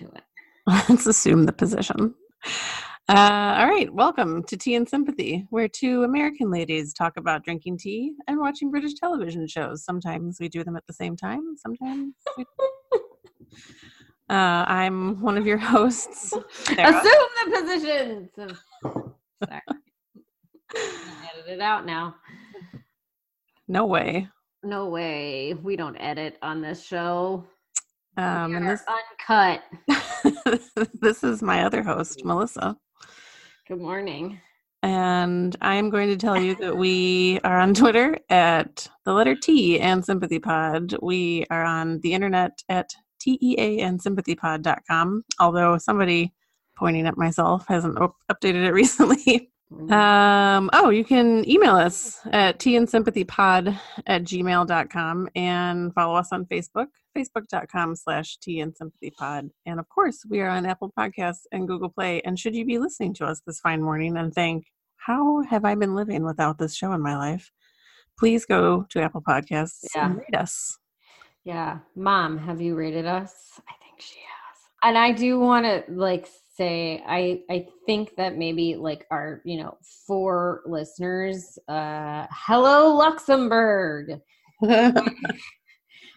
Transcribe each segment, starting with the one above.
into it. Let's assume the position. Uh, all right, welcome to Tea and Sympathy, where two American ladies talk about drinking tea and watching British television shows. Sometimes we do them at the same time, sometimes. We... Uh, I'm one of your hosts. Sarah. Assume the positions. Sorry. edit it out now. No way. No way. We don't edit on this show. Um, and this uncut. this is my other host, Melissa. Good morning. And I am going to tell you that we are on Twitter at the letter T and Sympathy Pod. We are on the internet at TEA and sympathypod.com. Although somebody pointing at myself hasn't updated it recently. Um, oh, you can email us at tandsympathypod at gmail.com and follow us on Facebook, facebook.com slash tea and sympathy pod. And of course, we are on Apple Podcasts and Google Play. And should you be listening to us this fine morning and think, how have I been living without this show in my life? Please go to Apple Podcasts Yeah. and rate us. Yeah. Mom, have you rated us? I think she has. And I do want to like say I I think that maybe like our, you know, four listeners, uh hello Luxembourg.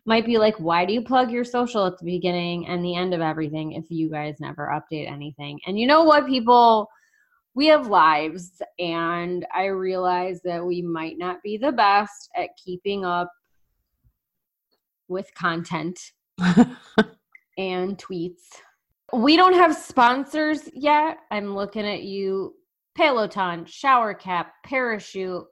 might be like, why do you plug your social at the beginning and the end of everything if you guys never update anything? And you know what, people? We have lives, and I realize that we might not be the best at keeping up with content and tweets. We don't have sponsors yet. I'm looking at you Peloton, Shower Cap, Parachute.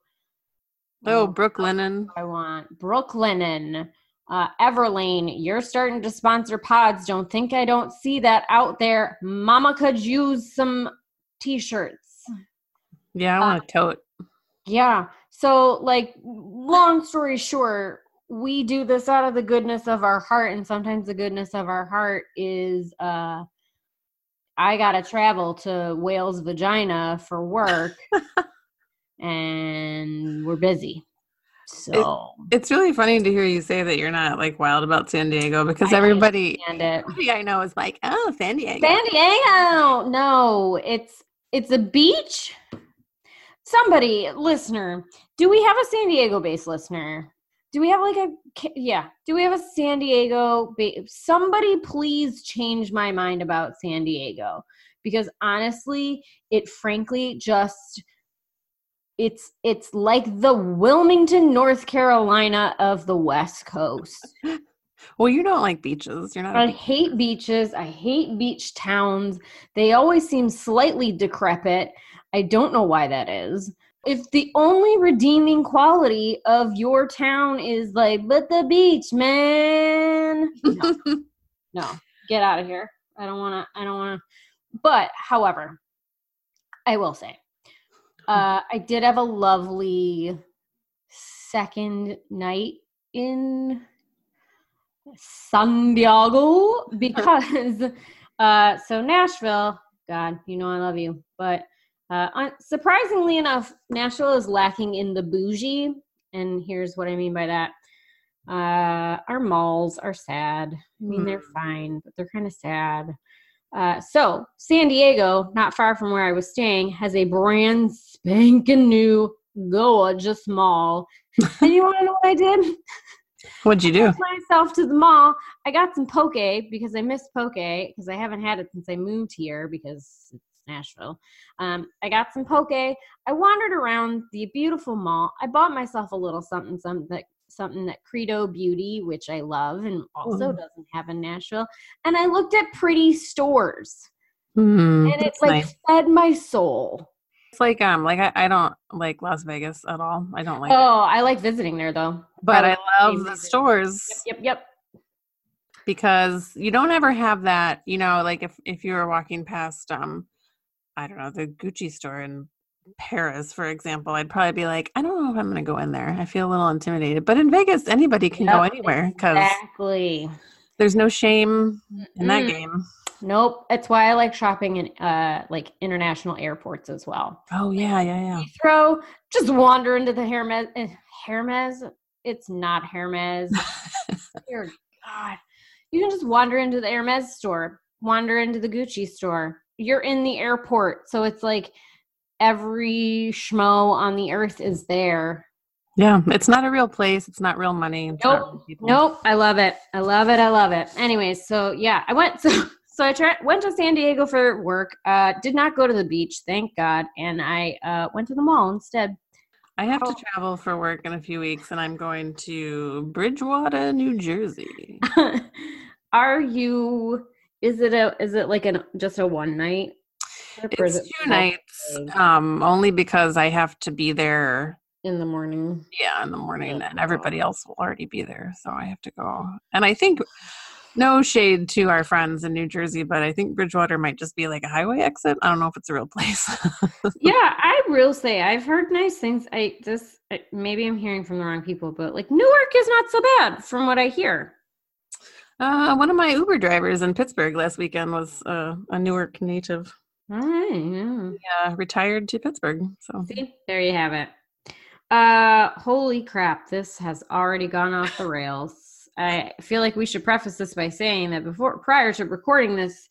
oh, Brooklinen. I want Brooklinen, uh, Everlane. You're starting to sponsor pods. Don't think I don't see that out there. Mama could use some t-shirts. Yeah, I want a tote. Yeah. So, like, long story short, we do this out of the goodness of our heart, and sometimes the goodness of our heart is uh I gotta travel to Wales vagina for work and we're busy. So It's really funny to hear you say that you're not like wild about San Diego because I everybody, everybody I know is like, oh, San Diego. San Diego. No, it's it's a beach. Somebody, listener, do we have a San Diego based listener? Do we have like a yeah? Do we have a San Diego? Somebody, please change my mind about San Diego because honestly, it frankly just it's it's like the Wilmington, North Carolina of the West Coast. Well, you don't like beaches. You're not. i hate beaches. I hate beach towns. They always seem slightly decrepit. I don't know why that is. If the only redeeming quality of your town is like, but the beach, man. No, no. get out of here. I don't want to. I don't want to. But, however, I will say, uh, I did have a lovely second night in San Diego because uh so Nashville, God, you know I love you, but uh surprisingly enough, Nashville is lacking in the bougie, and here's what I mean by that. Uh our malls are sad. I mean they're fine, but they're kind of sad. Uh, so San Diego, not far from where I was staying, has a brand spanking new gorgeous mall. and you want to know what I did? What'd you do? took myself to the mall. I got some poke because I missed poke because I haven't had it since I moved here because it's Nashville. Um, I got some poke. I wandered around the beautiful mall. I bought myself a little something, something that something that Credo Beauty, which I love and also Mhm. doesn't have in Nashville. And I looked at pretty stores, Hmm, and it that's like nice. fed my soul. It's like um, like I, I don't like Las Vegas at all. I don't like it. Oh, I like visiting there though. But I Probably love the visit. stores Yep, yep, yep. because you don't ever have that. You know, like if if you were walking past um, I don't know, the Gucci store in Paris, for example, I'd probably be like, I don't know if I'm going to go in there. I feel a little intimidated. But in Vegas, anybody can go anywhere because Exactly. there's no shame in that Mm. game. Nope. That's why I like shopping in uh like international airports as well. Oh yeah, yeah, yeah. Heathrow, just wander into the Hermes. eh, Hermes. It's not Hermes. Dear God. You can just wander into the Hermes store, wander into the Gucci store. You're in the airport, so it's like every schmo on the earth is there. Yeah, it's not a real place. It's not real money. Not real Nope. Nope. I love it. I love it. I love it. Anyways, so yeah, I went so so I tried went to San Diego for work. Uh did not go to the beach, thank God. And I uh went to the mall instead. I have Oh. to travel for work in a few weeks, and I'm going to Bridgewater, New Jersey. Are you is it a is it like an just a one night? trip, or is It's it two nights, um, only because I have to be there, in the morning. yeah, in the morning, Yeah. and everybody else will already be there, so I have to go. And I think, no shade to our friends in New Jersey, but I think Bridgewater might just be like a highway exit. I don't know if it's a real place. yeah, I will say I've heard nice things. I just I, maybe I'm hearing from the wrong people, but like Newark is not so bad from what I hear. Uh, one of my Uber drivers in Pittsburgh last weekend was uh, a Newark native. All right, yeah. Yeah, retired to Pittsburgh. So See, there you have it. Uh, holy crap! This has already gone off the rails. I feel like we should preface this by saying that before, prior to recording this,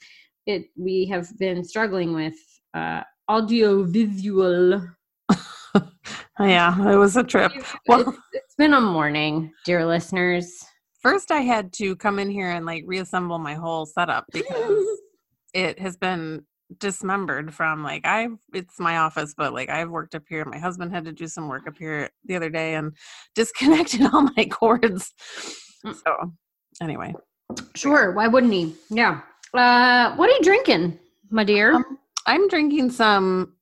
it we have been struggling with uh, audio visual. yeah, it was a trip. Well- it's, it's been a morning, dear listeners. First, I had to come in here and like reassemble my whole setup because it has been dismembered from like I it's my office, but like I've worked up here. My husband had to do some work up here the other day and disconnected all my cords. Mm. So anyway, Sure, why wouldn't he? Yeah. Uh, what are you drinking, my dear? Um, I'm drinking some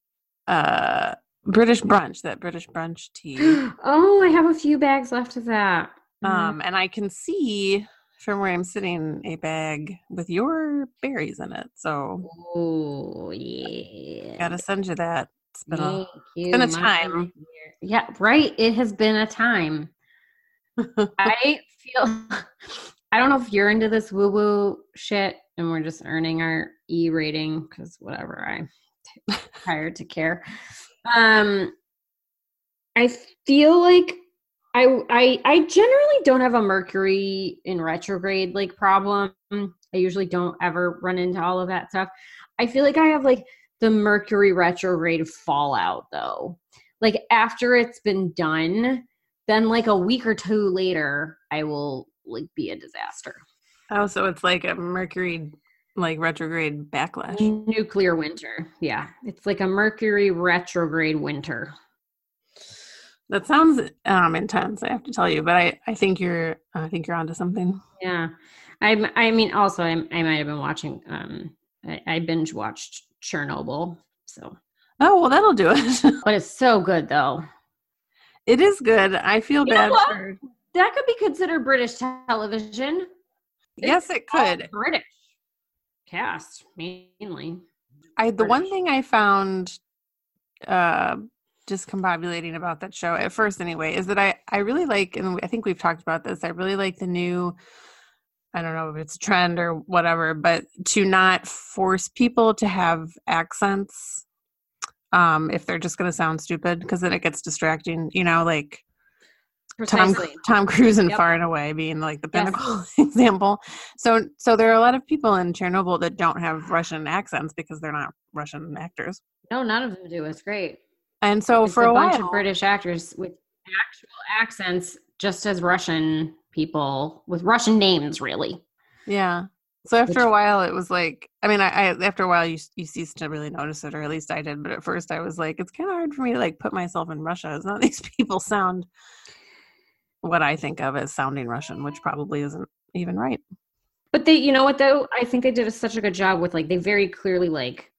uh British brunch, that British brunch tea. oh, I have a few bags left of that. Mhm. Um, and I can see from where I'm sitting a bag with your berries in it. So Oh yeah. gotta send you that. It's been a Thank you. been a time. Yeah, right. It has been a time. I feel I don't know if you're into this woo woo shit and we're just earning our E rating because whatever I'm t- tired to care. Um I feel like I I I generally don't have a Mercury in retrograde like problem. I usually don't ever run into all of that stuff. I feel like I have like the Mercury retrograde fallout though. Like after it's been done, then like a week or two later, I will like be a disaster. oh, so it's like a Mercury like retrograde backlash. Nuclear winter. Yeah. It's like a Mercury retrograde winter. That sounds um intense, I have to tell you, but I I think you're I think you're onto something. Yeah. I I mean also I I might have been watching um I, I binge watched Chernobyl. So Oh, well that'll do it. but it's so good though. it is good. I feel You bad for That could be considered British television. Yes, it could. British cast mainly. I the one thing I found uh discombobulating about that show at first anyway is that I I really like and I think we've talked about this. I really like the new I don't know if it's a trend or whatever, but to not force people to have accents um if they're just going to sound stupid because then it gets distracting, you know, like Tom Precisely. Tom Cruise and Yep. Far and Away being like the Yes. pinnacle example. So so there are a lot of people in Chernobyl that don't have Russian accents because they're not Russian actors. No, none of them do. It's great. And so It's for a, a, bunch while, of British actors with actual accents, just as Russian people with Russian names, really. yeah. So after Which- a while, it was like I mean, I, I after a while you you cease to really notice it, or at least I did. But at first, I was like, it's kind of hard for me to like put myself in Russia. It's not these people sound what I think of as sounding Russian, which probably isn't even right. But they, you know what though? I think they did a, such a good job with like they very clearly like.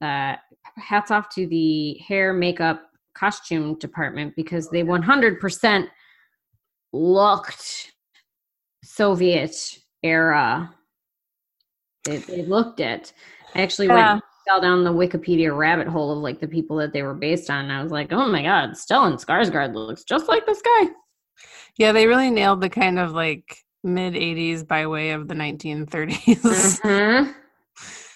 Uh, hats off to the hair, makeup, costume department because they 100% looked Soviet era. They, they looked it. I actually Yeah. went fell down the Wikipedia rabbit hole of like the people that they were based on. And I was like, oh my god, Stellan Skarsgård looks just like this guy. Yeah, they really nailed the kind of like mid 80s by way of the 1930s. Mhm.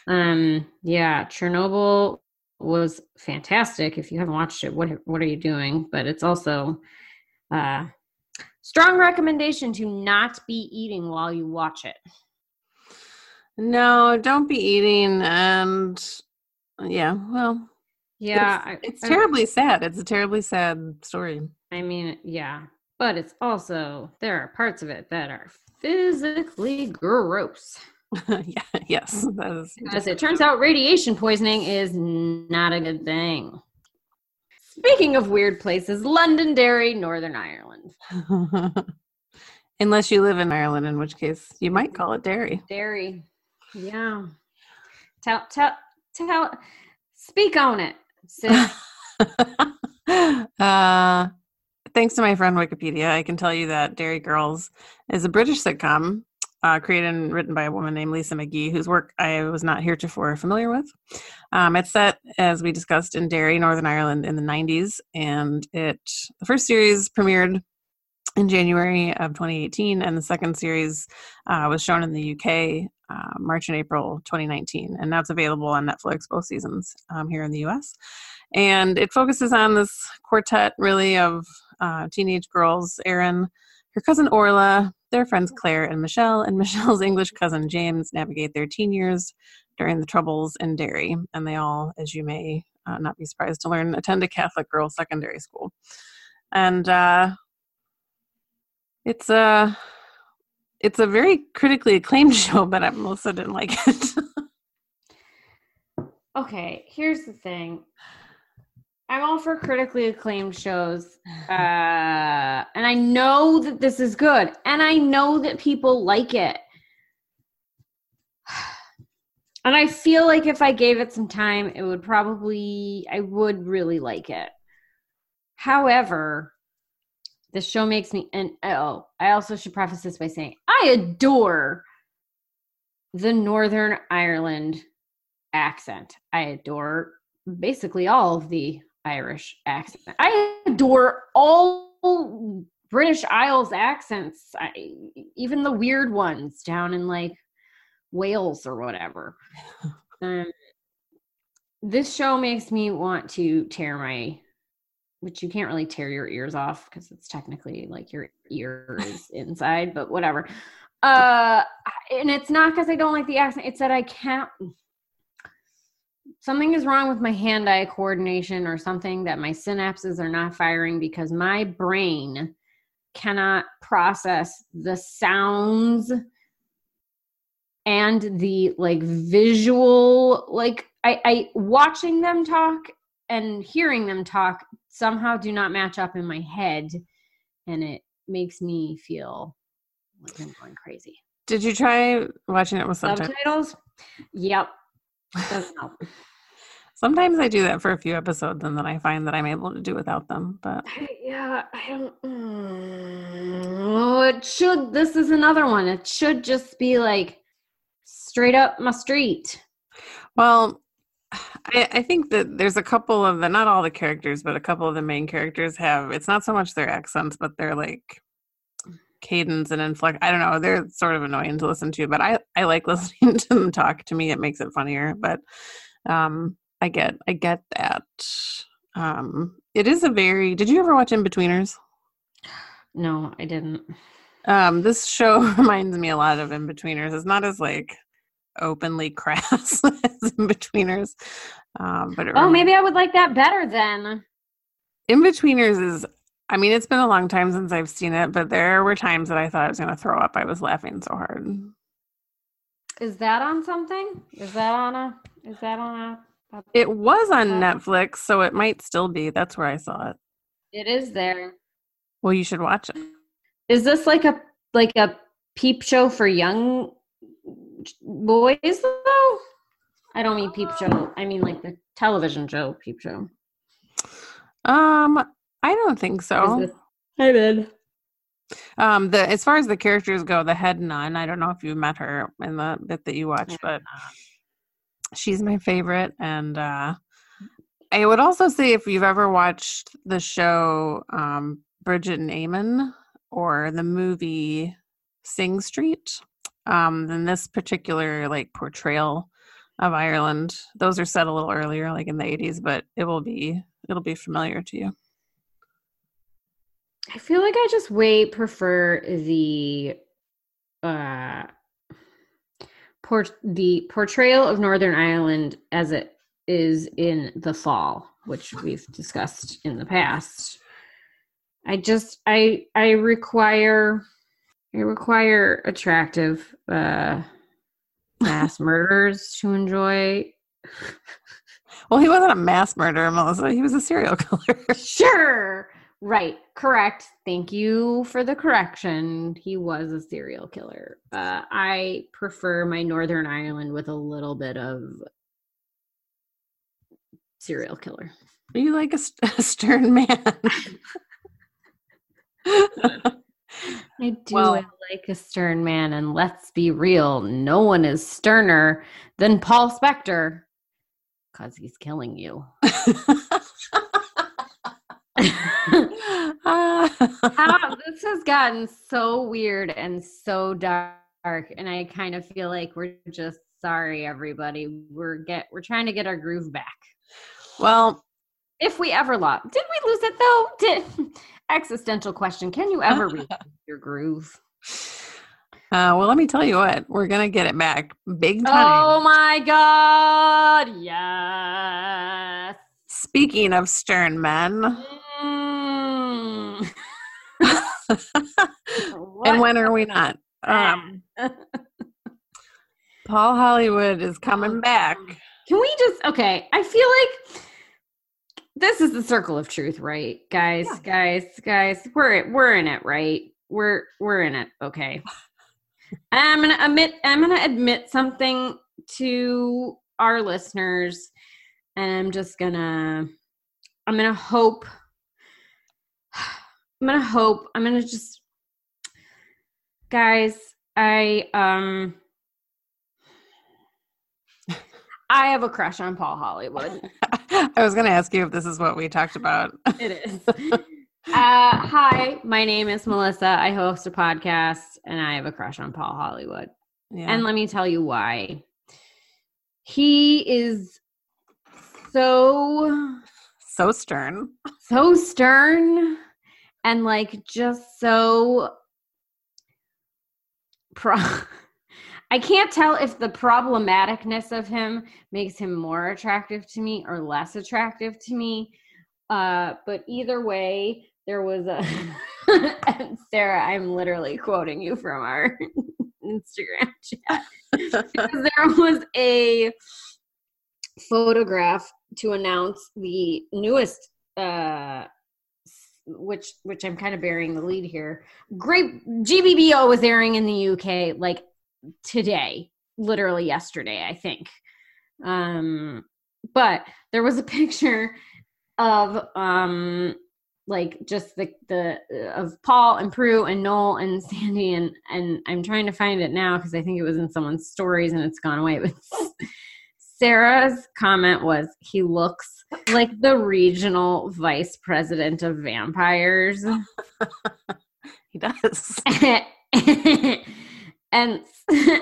Um, yeah, Chernobyl was fantastic. If you haven't watched it, what what are you doing? But it's also uh strong recommendation to not be eating while you watch it. No, don't be eating. And yeah, well, Yeah, it's, I- it's I- terribly sad. It's a terribly sad story. I mean, yeah, but it's also there are parts of it that are physically gross. yeah, yes. As it turns out, radiation poisoning is not a good thing. Speaking of weird places, Londonderry, Northern Ireland. Unless you live in Ireland, in which case you might call it dairy. Derry. Yeah. Tell tell tell speak on it. uh, thanks to my friend Wikipedia, I can tell you that Derry Girls is a British sitcom uh, created and written by a woman named Lisa McGee, whose work I was not heretofore familiar with. Um, it's set, as we discussed, in Derry, Northern Ireland, in the '90s, and it the first series premiered in January of 2018, and the second series uh, was shown in the UK uh, March and April 2019, and that's available on Netflix both seasons um, here in the US. And it focuses on this quartet, really, of uh, teenage girls: Erin, her cousin Orla, their friends Claire and Michelle, and Michelle's English cousin James navigate their teen years during the troubles in Derry, and they all, as you may uh, not be surprised to learn, attend a Catholic girls' secondary school. And uh, it's a it's a very critically acclaimed show, but I also didn't like it. okay, here's the thing. I'm all for critically acclaimed shows. Uh, and I know that this is good. And I know that people like it. And I feel like if I gave it some time, it would probably, I would really like it. However, this show makes me, and oh, I also should preface this by saying I adore the Northern Ireland accent. I adore basically all of the Irish accent. I adore all British Isles accents, I, even the weird ones down in like Wales or whatever. Um, this show makes me want to tear my, which you can't really tear your ears off because it's technically like your ear is inside, but whatever. Uh, and it's not because I don't like the accent; it's that I can't something is wrong with my hand eye coordination or something that my synapses are not firing because my brain cannot process the sounds and the like visual like I, I watching them talk and hearing them talk somehow do not match up in my head and it makes me feel like I'm going crazy. Did you try watching it with subtitles? Subtitles? Yep. Doesn't help. Sometimes I do that for a few episodes, and then I find that I'm able to do without them. But I- yeah, I don't. Mm, oh, it should. This is another one. It should just be like straight up my street. well, I, I think that there's a couple of the not all the characters, but a couple of the main characters have. It's not so much their accents, but their like cadence and inflect. I don't know. They're sort of annoying to listen to, but I I like listening to them talk. To me, it makes it funnier. But um, I get I get that. Um, it is a very. Did you ever watch Inbetweeners? No, I didn't. Um, this show reminds me a lot of Inbetweeners. It's not as like openly crass as Inbetweeners, um, but Oh, maybe I would like that better then. Inbetweeners is. I mean, it's been a long time since I've seen it, but there were times that I thought I was going to throw up. I was laughing so hard. Is that on something? Is that on a? Is that on a? A It was on Uh, Netflix, so it might still be. That's where I saw it. it is there. Well, you should watch it. Is this like a like a peep show for young boys though? I don't mean peep show. I mean like the television show peep show. Um, I don't think so. Is this- Hi, Ben. Um, the as far as the characters go, the head nun. I don't know if you met her in the bit that you watched, but she's my favorite. And uh, I would also say if you've ever watched the show um, Bridget and Eamon or the movie Sing Street, um, then this particular like portrayal of Ireland, those are set a little earlier, like in the eighties, but it will be it'll be familiar to you. I feel like I just way prefer the uh port- the portrayal of Northern Ireland as it is in The Fall, which we've discussed in the past. I just I I require I require attractive uh mass murders to enjoy. Well, he wasn't a mass murderer, Melissa. He was a serial killer. Sure. Right. Correct. Thank you for the correction. He was a serial killer. Uh, I prefer my Northern Ireland with a little bit of serial killer. Are you like a, st- a stern man? I do Well- like a stern man, and let's be real, no one is sterner than Paul Spector because he's killing you. How, this has gotten so weird and so dark, and I kind of feel like we're just sorry, everybody. We're get we're trying to get our groove back. well, If we ever lost, did we lose it though? Did existential question? Can you ever reach your groove? uh, well, let me tell you what. We're gonna get it back big time. Oh my god! Yes. Speaking of stern men, Mm. and when are we not? Um, Paul Hollywood is coming back. Can we just okay? I feel like this is the circle of truth, right? Guys, Yeah. guys, guys, we're we're in it, right? We're we're in it, okay. I'm gonna admit I'm gonna admit something to our listeners, and I'm just gonna I'm gonna hope I'm gonna hope I'm gonna just guys, I um I have a crush on Paul Hollywood. I was gonna ask you if this is what we talked about. It is. uh, hi, my name is Melissa. I host a podcast and I have a crush on Paul Hollywood. Yeah. And let me tell you why. He is so, so stern. so stern and like just so pro. I can't tell if the problematicness of him makes him more attractive to me or less attractive to me. Uh, but either way, there was a Sarah, I'm literally quoting you from our Instagram chat. there was a photograph to announce the newest uh which which I'm kind of bearing the lead here. Great GBBO was airing in the UK like today, literally yesterday, I think. Um but there was a picture of um like just the the of Paul and Prue and Noel and Sandy and and I'm trying to find it now because I think it was in someone's stories and it's gone away. But Sarah's comment was he looks like the regional vice president of vampires. He does. and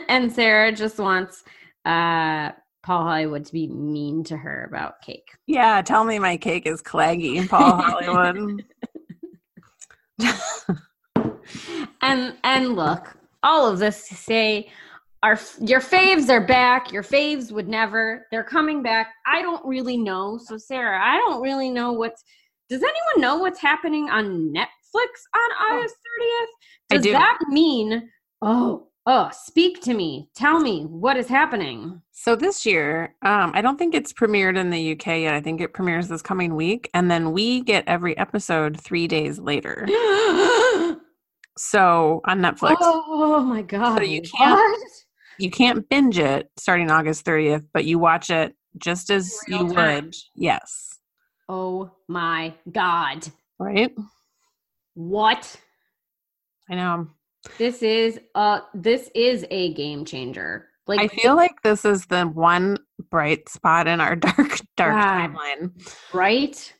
and Sarah just wants uh Paul Hollywood to be mean to her about cake. Yeah, tell me my cake is claggy, Paul Hollywood. and and look, all of this to say our your faves are back. Your faves would never. They're coming back. I don't really know. So Sarah, I don't really know what's. Does anyone know what's happening on Netflix on August thirtieth? I Does do. that mean? Oh, oh, speak to me. Tell me what is happening. So this year, um, I don't think it's premiered in the UK yet. I think it premieres this coming week, and then we get every episode three days later. So on Netflix, oh my god! So you can't- What? You can't binge it starting August 30th, but you watch it just as Real you time. would. Yes. Oh my god! Right? What? I know. This is uh this is a game changer. Like I feel like this is the one bright spot in our dark, dark Wow. timeline. right?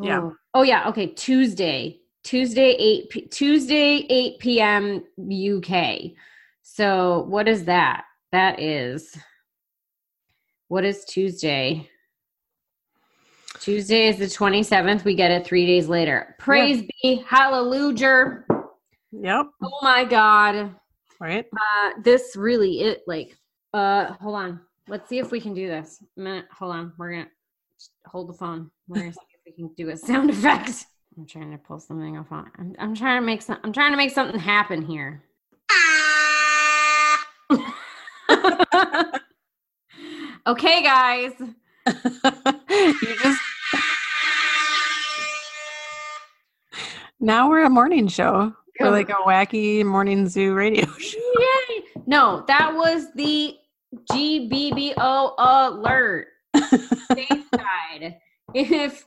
Yeah. Oh. Oh yeah, okay, Tuesday. Tuesday 8 p- Tuesday 8 p.m. UK. So, what is that? That is What is Tuesday? Tuesday is the 27th. We get it 3 days later. Praise be hallelujah. Yep. Oh my god. Right? Uh, this really it like uh hold on. Let's see if we can do this. A minute, hold on. We're gonna hold the phone. We're gonna see if we can do a sound effect. I'm trying to pull something off on. I'm, I'm trying to make some. I'm trying to make something happen here. okay, guys. you just now we're a morning show. We're like a wacky morning zoo radio show. Yay! No, that was the GBBO alert. Stateside. If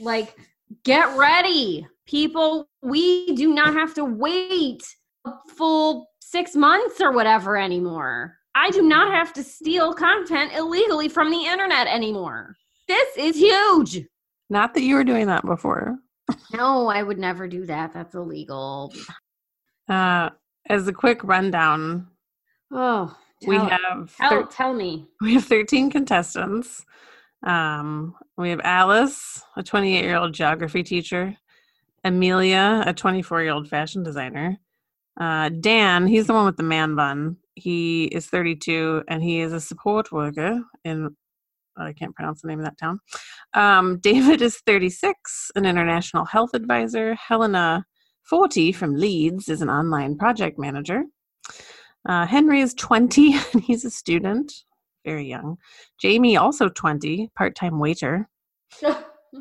like get ready, people, we do not have to wait a full six months or whatever anymore. I do not have to steal content illegally from the internet anymore. This is huge. Not that you were doing that before. No, I would never do that. That's illegal. Uh, as a quick rundown, Oh, we tell- have tell, thir- tell me. we have 13 contestants. Um, we have Alice, a 28 year old geography teacher, Amelia, a 24 year old fashion designer, uh, Dan, he's the one with the man bun. He is 32 and he is a support worker in, I can't pronounce the name of that town. Um, David is 36, an international health advisor. Helena, 40 from Leeds, is an online project manager. Uh, Henry is 20 and he's a student, very young. Jamie, also 20, part time waiter.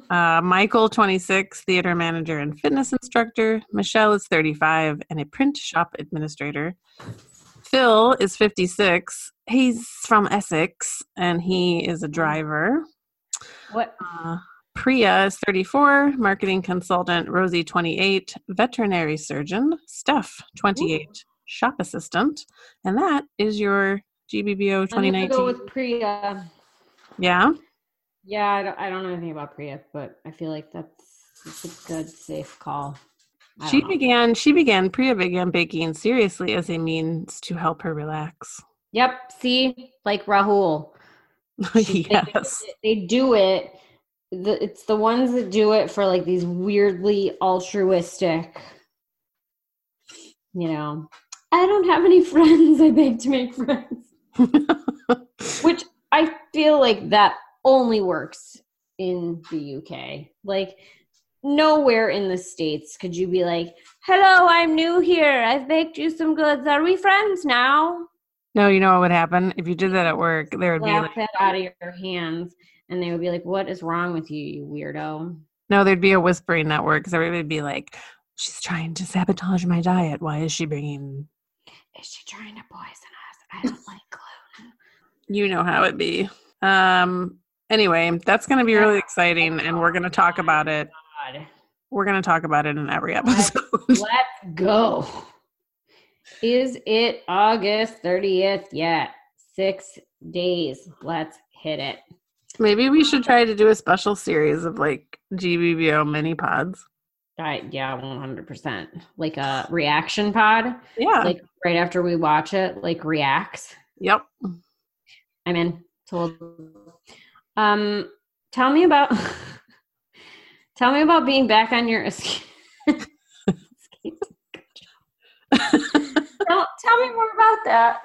Uh, Michael, 26, theater manager and fitness instructor. Michelle is 35 and a print shop administrator. Phil is 56. He's from Essex and he is a driver. what? Uh, Priya is 34, marketing consultant. Rosie, 28, veterinary surgeon. Steph, 28, shop assistant. And that is your GBBO 2019. I'm go with Priya. yeah. Yeah, I don't, I don't know anything about Priya, but I feel like that's, that's a good, safe call. She know. began she began Priya began baking seriously as a means to help her relax. Yep. See, like Rahul. She- they- yes. They, do it. The, it's the ones that do it for like these weirdly altruistic, you know, I don't have any friends. I beg to make friends. Which I feel like that only works in the UK. Like, nowhere in the States could you be like, hello, I'm new here. I've baked you some goods. Are we friends now? no, you know what would happen? If you did that at work, there would be Slap like that out of your hands. And they would be like, what is wrong with you, you weirdo? no, there'd be a whispering network because everybody would be like, She's trying to sabotage my diet. Why is she bringing Is she trying to poison us? I don't like gluten. you know how it be. Um anyway, that's gonna be really exciting and we're gonna talk about it. God. We're gonna talk about it in every Let's- episode. Let's go. Is it August 30th yet? Six days. Let's hit it. Maybe we should try to do a special series of like GBBO mini pods. I, yeah, 100%. Like a reaction pod. Yeah. Like right after we watch it, like reacts. yep. I'm in. Told. Um, tell me about. tell me about being back on your escape. tell, tell me more about that.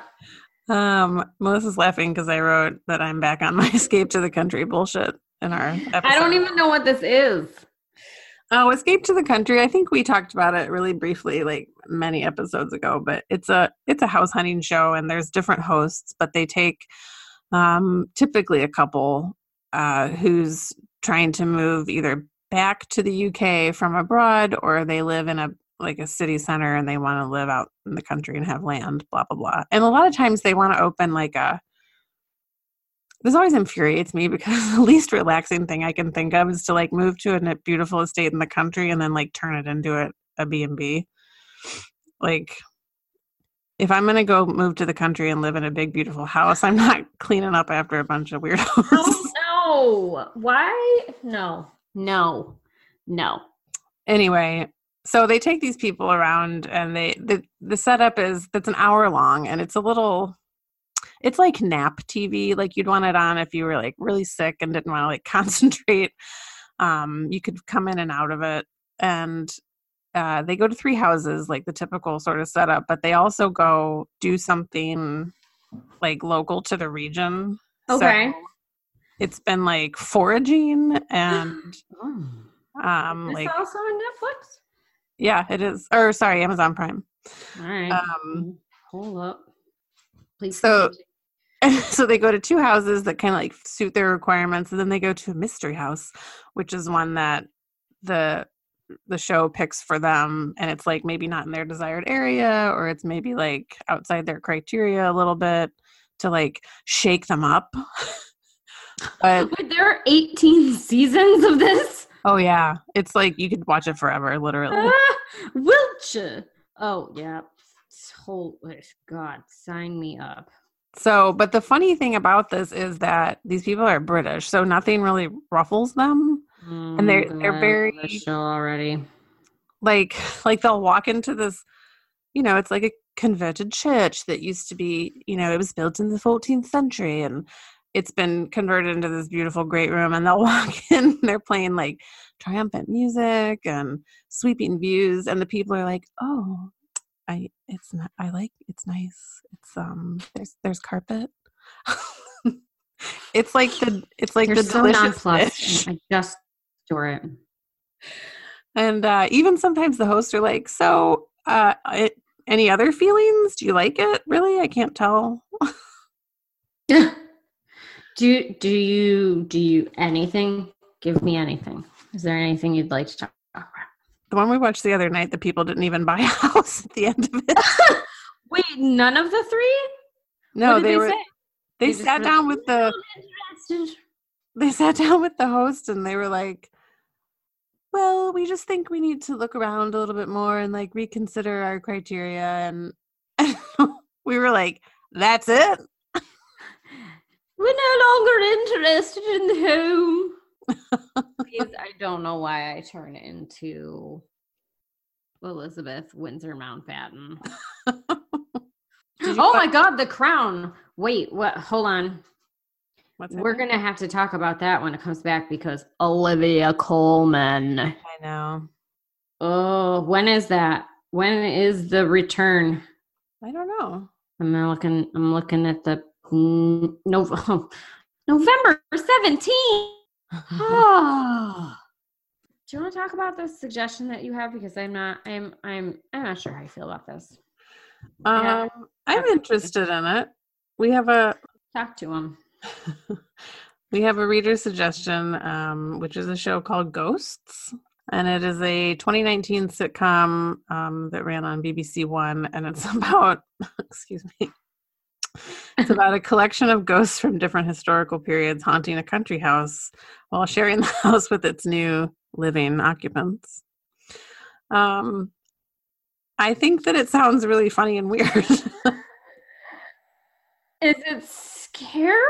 Um, Melissa's laughing because I wrote that I'm back on my escape to the country bullshit in our episode. I don't even know what this is. Oh, Escape to the Country. I think we talked about it really briefly, like many episodes ago. But it's a it's a house hunting show, and there's different hosts, but they take um, typically a couple uh, who's trying to move either back to the UK from abroad, or they live in a like a city center and they want to live out in the country and have land. Blah blah blah. And a lot of times they want to open like a this always infuriates me because the least relaxing thing I can think of is to like move to a beautiful estate in the country and then like turn it into a, a B&B. Like if I'm going to go move to the country and live in a big beautiful house, I'm not cleaning up after a bunch of weirdos. Oh no! Why? No, no, no. anyway, so they take these people around and they the the setup is that's an hour long and it's a little it's like nap TV. Like you'd want it on if you were like really sick and didn't want to like concentrate. Um, you could come in and out of it. And uh, they go to three houses, like the typical sort of setup, but they also go do something like local to the region. Okay. So it's been like foraging and Oh. um like also on Netflix? yeah, it is. Or sorry, Amazon Prime. All right. Um Hold up. Please. So- so they go to two houses that kind of like suit their requirements and then they go to a mystery house which is one that the the show picks for them and it's like maybe not in their desired area or it's maybe like outside their criteria a little bit to like shake them up but Wait, there are 18 seasons of this? oh yeah it's like you could watch it forever literally Ah, Wiltshire. Oh, yeah. Holy God, sign me up. so but the funny thing about this is that these people are british so nothing really ruffles them And they're- they're very- Oh, already. like like they'll walk into this you know it's like a converted church that used to be you know it was built in the 14th century and it's been converted into this beautiful great room and they'll walk in they're playing like triumphant music and sweeping views and the people are like oh i it's not i like it's nice it's um there's there's carpet it's like the it's like You're the so delicious nonplussed. I just store it. And uh, even sometimes the hosts are like, "So, uh, it, any other feelings? Do you like it? Really? I can't tell." do do you do you anything? Give me anything. Is there anything you'd like to talk about? The one we watched the other night, the people didn't even buy a house at the end of it. Wait, none of the three? No, they, they, were. say? They, just sat down with the. Interested." They sat down with the host, and they were like, "Well, we just think we need to look around a little bit more and like reconsider our criteria." And we were like, "That's it." We're no longer interested in the home. Please, I don't know why I turn into Elizabeth Windsor Mountbatten. Oh my god, the crown. Wait, what hold on. What's We're gonna have to talk about that when it comes back because Olivia Colman. I know. Oh, when is that? When is the return? I don't know. I'm looking. I'm looking at the November 17th. Oh. Do you want to talk about the suggestion that you have? Because I'm not. I'm. I'm. I'm not sure how I feel about this. Yeah. Um, I'm interested in it. We have a Talk to him. we have a reader suggestion, um, which is a show called Ghosts, and it is a 2019 sitcom um, that ran on BBC One, and it's about excuse me, it's about a collection of ghosts from different historical periods haunting a country house while sharing the house with its new living occupants. Um, I think that it sounds really funny and weird. Is it scary?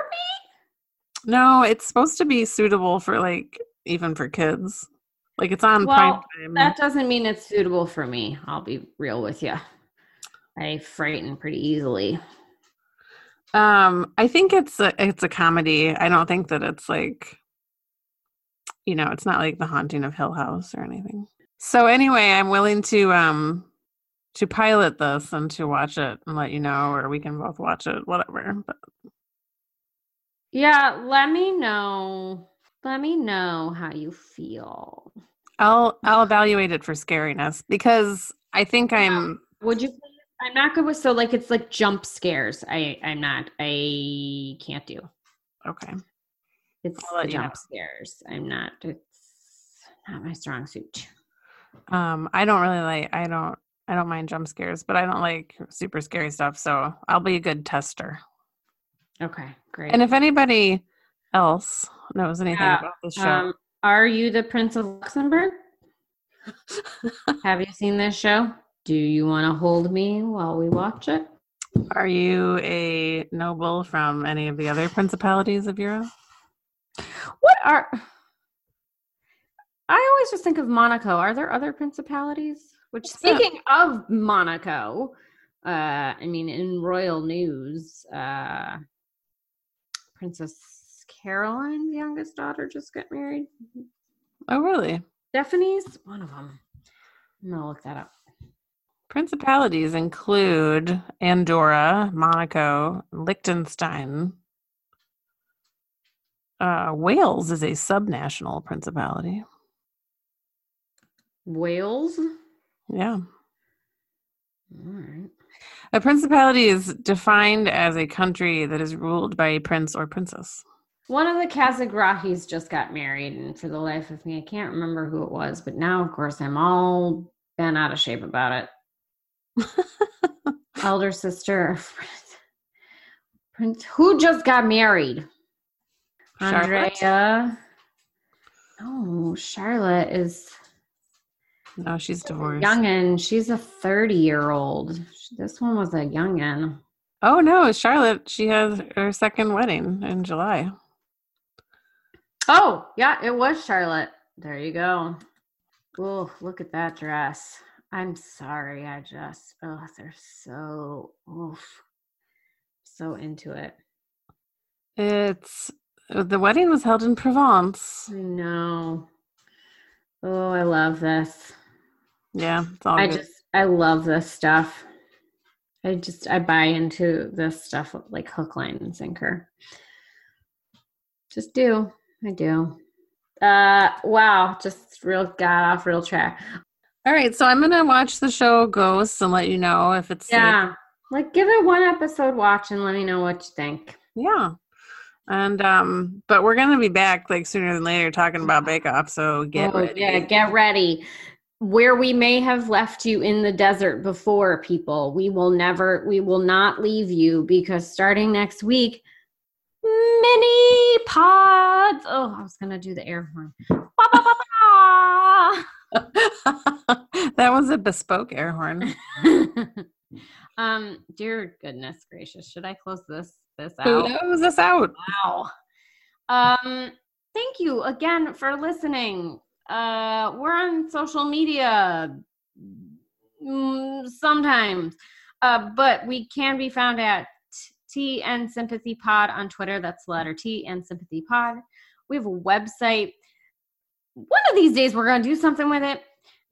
No, it's supposed to be suitable for like even for kids. Like it's on Well, prime time. That doesn't mean it's suitable for me. I'll be real with you. I frighten pretty easily. Um, I think it's a it's a comedy. I don't think that it's like you know, it's not like the haunting of Hill House or anything. So anyway, I'm willing to um to pilot this and to watch it and let you know, or we can both watch it, whatever. But Yeah, let me know. Let me know how you feel. I'll I'll evaluate it for scariness because I think I'm Would you? I'm not good with so like it's like jump scares. I I'm not. I can't do. okay. It's the you know. jump scares. I'm not. It's not my strong suit. Um, I don't really like. I don't. I don't mind jump scares, but I don't like super scary stuff. So I'll be a good tester. Okay, great. And if anybody else knows anything Yeah, about this show, um, are you the Prince of Luxembourg? Have you seen this show? Do you want to hold me while we watch it? are you a noble from any of the other principalities of Europe? What are? I always just think of Monaco. Are there other principalities? Which, speaking of Monaco, uh, I mean, in royal news, uh, Princess Caroline's youngest daughter just got married. Oh, really? Stephanie's one of them. I'm gonna look that up. Principalities include Andorra, Monaco, Liechtenstein. Uh, Wales is a subnational principality. Wales. Yeah. All right. A principality is defined as a country that is ruled by a prince or princess. One of the Casiraghis just got married, and for the life of me, I can't remember who it was. But now, of course, I'm all bent out of shape about it. Elder sister, Prince, who just got married? Charlotte? Andrea. Oh, Charlotte is No, she's divorced. youngin. She's a 30 year old. This one was a youngin. Oh no, Charlotte. She has her second wedding in July. Oh, yeah, it was Charlotte. There you go. Oh, look at that dress. I'm sorry. I just, oh, they're so, oof, so into it. It's the wedding was held in Provence. I know. Oh, I love this. Yeah, it's all I good. just, I love this stuff. I just, I buy into this stuff like hook, line, and sinker. Just do. I do. Uh, wow. Just real got off real track. All right, so I'm gonna watch the show Ghosts and let you know if it's safe. Yeah. Like give it one episode watch and let me know what you think. Yeah. And um, but we're gonna be back like sooner than later talking about Bake Off. So get Oh, ready. Yeah, get ready. Where we may have left you in the desert before, people, we will never, we will not leave you because starting next week, mini pods. Oh, I was gonna do the air horn. That was a bespoke air horn. um, dear goodness gracious, should I close this this Who out? knows us out? Wow. Um, thank you again for listening. Uh, we're on social media mm, sometimes, uh, but we can be found at T and Sympathy Pod on Twitter. That's the letter T and Sympathy Pod. We have a website. One of these days, we're going to do something with it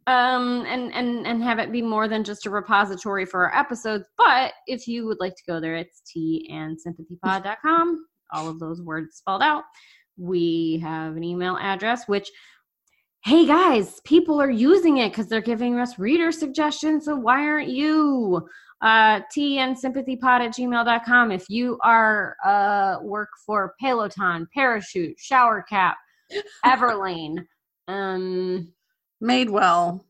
um and and and have it be more than just a repository for our episodes but if you would like to go there it's t and sympathypod.com all of those words spelled out. We have an email address which hey guys people are using it because they're giving us reader suggestions so why aren't you? Uh t and sympathypod at gmail.com if you are uh work for peloton parachute shower cap everlane um Madewell.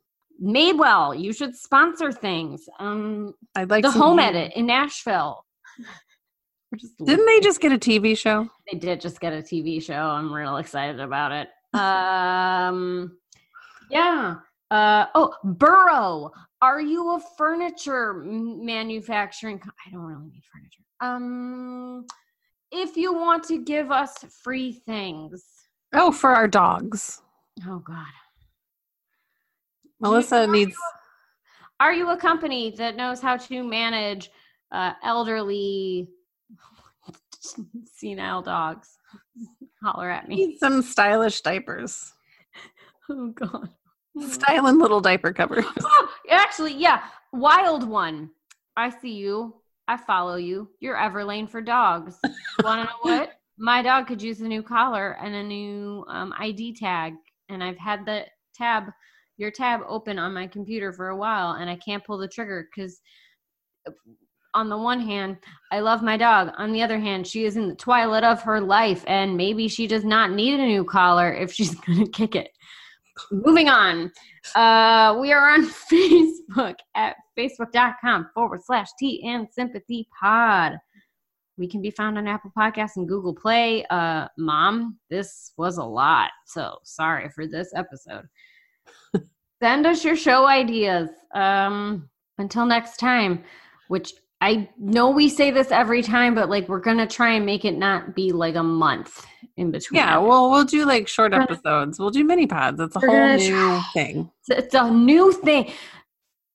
Madewell, you should sponsor things. Um, I'd like the Home Edit in Nashville. Didn't they just get a TV show? They did just get a TV show. I'm real excited about it. Um, yeah. Uh, oh, Burrow. Are you a furniture manufacturing? Co- I don't really need furniture. Um, if you want to give us free things. Oh, for our dogs. Oh God. Melissa are needs. Are you a company that knows how to manage uh, elderly, senile dogs? Holler at me. Needs some stylish diapers. Oh God. Styling little diaper covers. Oh, actually, yeah. Wild one. I see you. I follow you. You're Everlane for dogs. Want to know what? My dog could use a new collar and a new um, ID tag, and I've had the tab, your tab, open on my computer for a while, and I can't pull the trigger because, on the one hand, I love my dog. On the other hand, she is in the twilight of her life, and maybe she does not need a new collar if she's gonna kick it. Moving on. Uh, we are on Facebook at facebook.com forward slash T and Sympathy Pod. We can be found on Apple Podcasts and Google Play. Uh, Mom, this was a lot, so sorry for this episode. Send us your show ideas. Um, until next time, which I know we say this every time, but like we're gonna try and make it not be like a month in between. Yeah, well, we'll do like short episodes. We'll do mini pods. It's a We're whole new try. thing. It's, it's a new thing.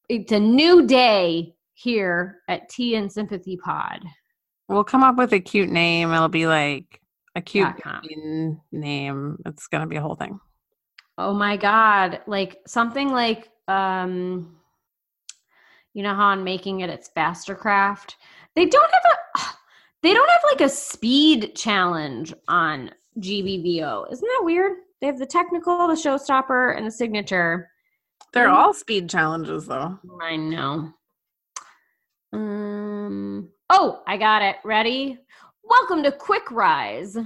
It's a new day here at Tea and Sympathy Pod. We'll come up with a cute name. It'll be like a cute Dot com. green name. It's gonna be a whole thing. Oh my God. Like something like um you know how on making it it's faster craft they don't have a they don't have like a speed challenge on gbbo isn't that weird they have the technical the showstopper and the signature They're Mm. all speed challenges, though. i know um oh i got it ready welcome to quick rise the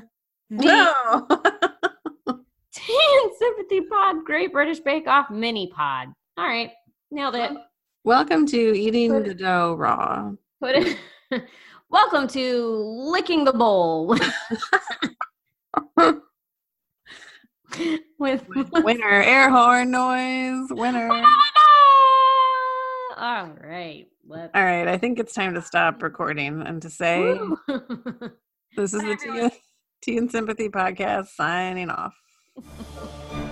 No. tea and sympathy pod great british bake off mini pod all right nailed it Welcome to eating the dough raw. Put it. Welcome to licking the bowl. With Winner, air horn noise, winner. all right, let's. All right, I think it's time to stop recording and to say this is the Tea, Tea and Sympathy podcast signing off.